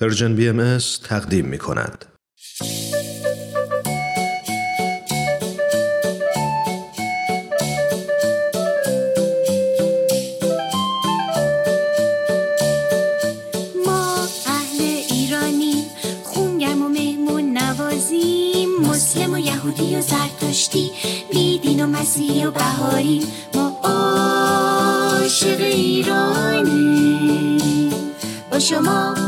پرژن بی ام تقدیم می کند. یهودی و زرتشتی بیدین و مسیحی و بهاری ما عاشق ایرانی با شما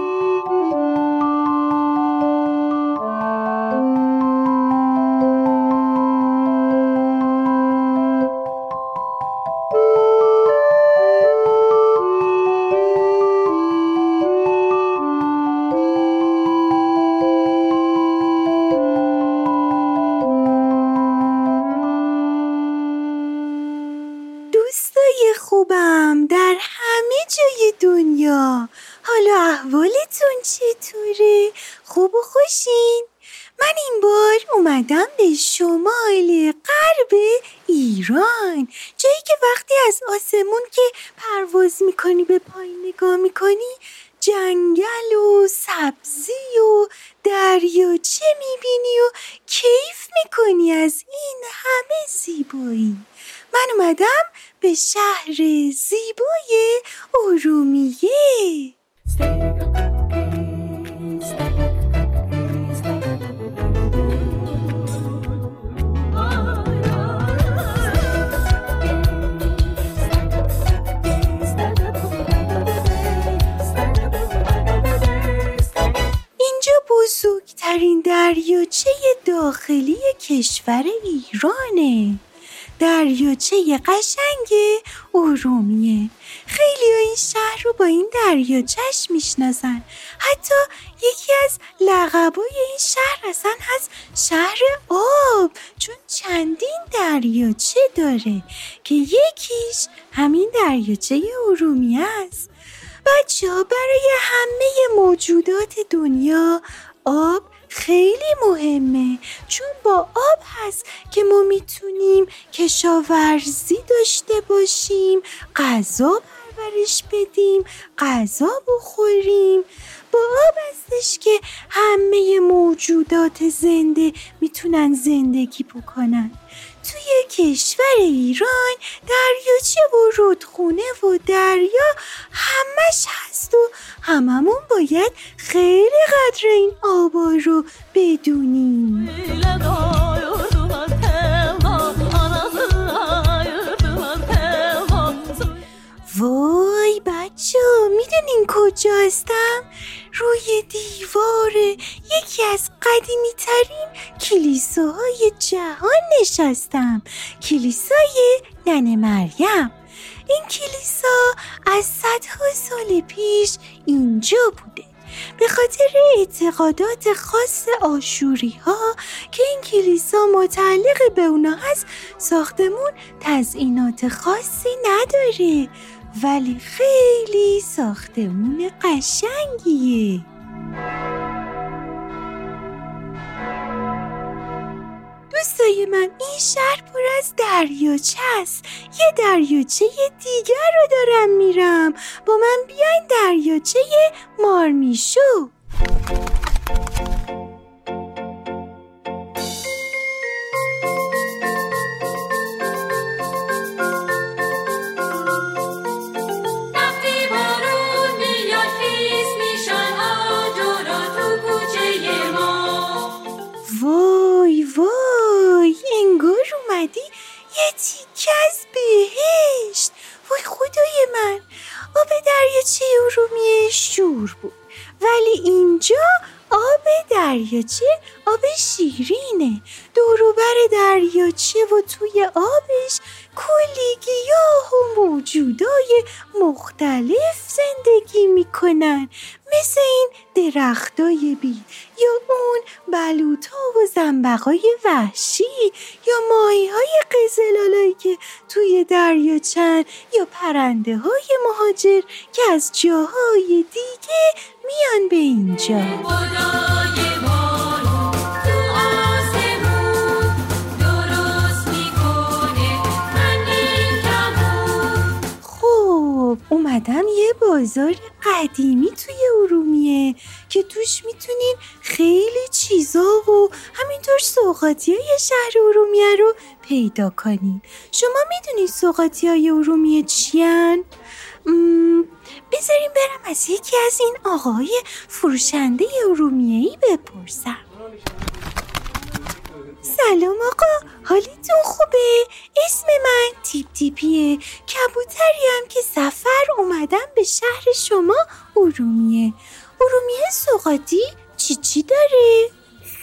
خوبم در همه جای دنیا حالا احوالتون چطوره؟ خوب و خوشین؟ من این بار اومدم به شمال غرب ایران جایی که وقتی از آسمون که پرواز می‌کنی به پایین نگاه می‌کنی جنگل و سبزی و دریاچه می‌بینی و کیف می‌کنی از این همه زیبایی من اومدم به شهر زیبای ارومیه. بزرگترین دریاچه داخلی کشور ایرانه. دریاچه قشنگ ارومیه خیلی این شهر رو با این دریاچهش می‌شناسن. حتی یکی از لقبای این شهر اصلا هست شهر آب. چون چندین دریاچه داره که یکیش همین دریاچه ارومیه است. بچه ها برای همه موجودات دنیا آب خیلی مهمه چون با آب هست که ما می‌تونیم کشاورزی داشته باشیم غذا پرورش بدیم غذا بخوریم. با آب هستش که همه موجودات زنده می‌تونن زندگی بکنن. توی کشور ایران دریاچه و رودخونه و دریا همش هست و هممون باید خیلی قدر این آبا رو بدونیم. یکی از قدیمی ترین کلیساهای جهان نشستم کلیسای ننه مریم. این کلیسا از صدها سال پیش اینجا بوده. به خاطر اعتقادات خاص آشوری ها که این کلیسا متعلق به اونا هست ساختمون تزئینات خاصی نداره ولی خیلی ساختمون قشنگیه. دوستای من. این شهر پر از دریاچه است. یه دریاچه دیگر رو دارم میرم. با من بیاین دریاچه مارمیشو. تیکه از بهشت وای خدای من. آب دریاچه ارومیه؟ شور بود. ولی اینجا آب دریاچه آب شیرینه. دوروبر دریاچه و توی آبش کلی گیاه و موجودای مختلف زندگی می‌کنن. مثل این درختای بید یا اون بلوطا و زنبقای وحشی یا ماهی های قزلالایی که توی دریاچن یا پرنده های مهاجر که از جاهای دیگه میان به اینجا. خب اومدم یه بازار قدیمی ارومیه که توش می‌تونین خیلی چیزا و همینطور سوقاتی های شهر ارومیه رو پیدا کنین شما می‌دونین سوقاتی های ارومیه چیان؟ بذاریم برم از یکی از این آقای فروشنده ارومیهی بپرسم سلام آقا حالیتون خوبه؟ اسم من تیپ تیپیه کبوتری هم که سفر اومدم به شهر شما ارومیه ارومیه سوقاتی چی چی داره؟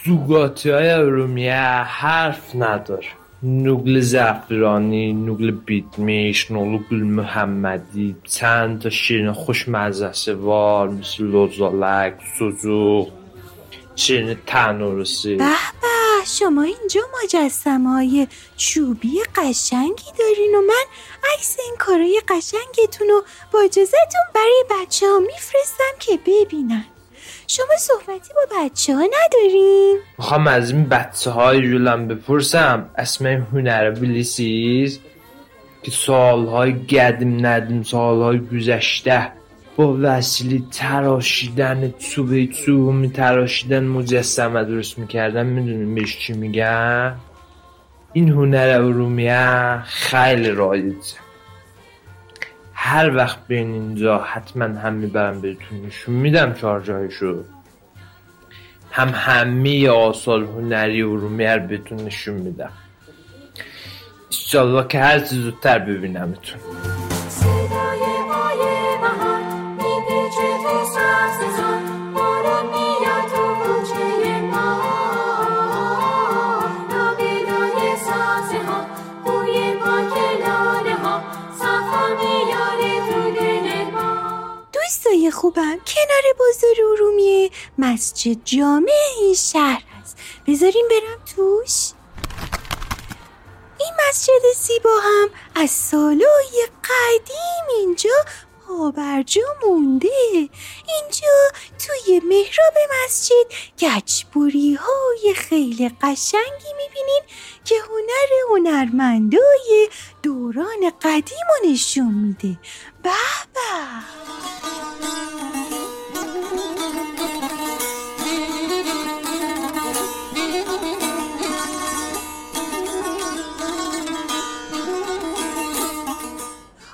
سوقاتی های ارومیه حرف نداره نوگل زعفرانی نوگل بیتمیش نوگل محمدی چند تا شیرین خوشمزه وار مثل لوزالک سوزو شیرین تنورسی به شما اینجا مجسمه های چوبی قشنگی دارین و من عکس این کارای قشنگتون رو با اجازهتون برای بچه ها میفرستم که ببینن شما صحبتی با بچه ها ندارین؟ می‌خوام از این بچه های جولم بپرسم اسم هنر بلیسیز که سالهای قدیم ندیم سالهای گذشته با وسیله تراشیدن چوبه چوب می تراشیدن مجسمه درست می‌کردن می‌دونیم بهش چی میگن؟ این هنر ارومیه خیلی رایجه. هر وقت بین اینجا حتما هم می‌برم بهتون نشون میدم چهار جایشو هم همه آثار هنری ارومیه رو بهتون نشون میدم. ایشالله که هر زودتر ببینمتون. خوبم. کنار بازار ارومیه مسجد جامع این شهر هست بذاریم برم توش. این مسجد زیبا هم از سالای قدیم اینجا پابرجا مونده. اینجا توی محراب مسجد گچبوری های خیلی قشنگی می‌بینین که هنر هنرمندای دوران قدیم رو نشون میده. به به.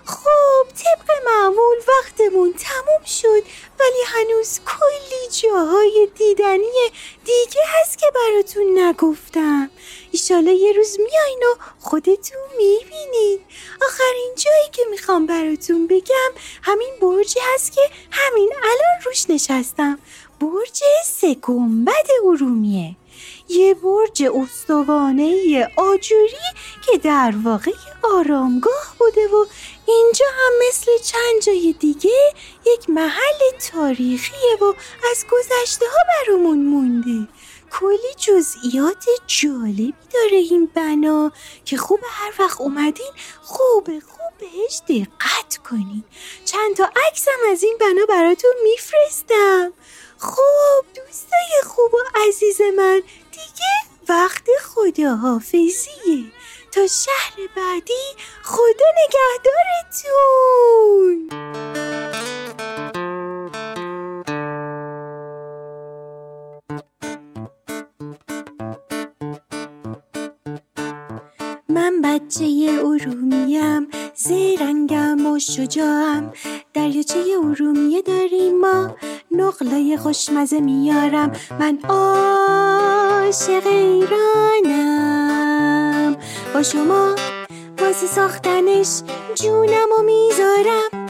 خب معمول وقتمون تموم شد. ولی هنوز کلی جاهای دیدنی دیگه هست که براتون نگفتم. ایشالا یه روز میاین و خودتون می‌بینید آخرین جایی که می‌خوام براتون بگم همین برجی هست که همین الان روش نشستم. برج سه گنبد ارومیه. یه برج استوانه آجوری که در واقع آرامگاه بوده و اینجا هم مثل چند جای دیگه یک محل تاریخیه و از گذشته ها برامون مونده. کلی جزئیات جالبی داره این بنا که خوب هر وقت اومدین خوب خوب بهش دقت کنین. چند تا عکسم از این بنا براتون میفرستم. خب دوستای خوب و عزیز من دیگه وقت خداحافظیه. تا شهر بعدی خدا نگهدارتون. من بچه ارومیم زیرنگم و شجاعم. دریاچه ارومیه داریم ما. نقلای خوشمزه میارم. من عاشق ایرانم. با شما واسه ساختنش جونم و می‌ذارم.